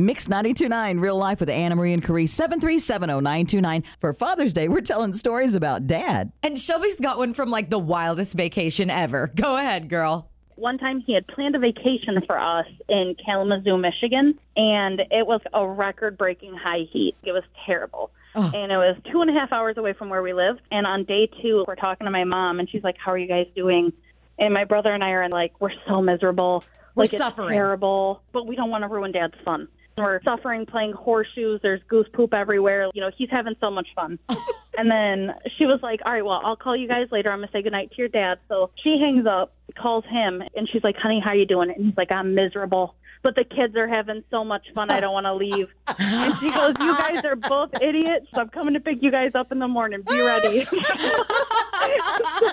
Mix 929 Real Life with Anna Marie and Carrie 7370929. For Father's Day, we're telling stories about dad. And Shelby's got one from like the wildest vacation ever. Go ahead, girl. One time he had planned a vacation for us in Kalamazoo, Michigan, and it was a record breaking high heat. It was terrible. Oh. And it was two and a half hours away from where we lived. And on day two, we're talking to my mom, and she's like, How are you guys doing? And my brother and I are like, We're so miserable. We're like, suffering. It's terrible, but we don't want to ruin dad's fun. We're suffering playing horseshoes. There's goose poop everywhere. You know, he's having so much fun. and then she was like, All right, well, I'll call you guys later. I'm going to say goodnight to your dad. So she hangs up, calls him, and she's like, Honey, how are you doing? And he's like, I'm miserable. But the kids are having so much fun. I don't want to leave. And she goes, You guys are both idiots. So I'm coming to pick you guys up in the morning. Be ready. so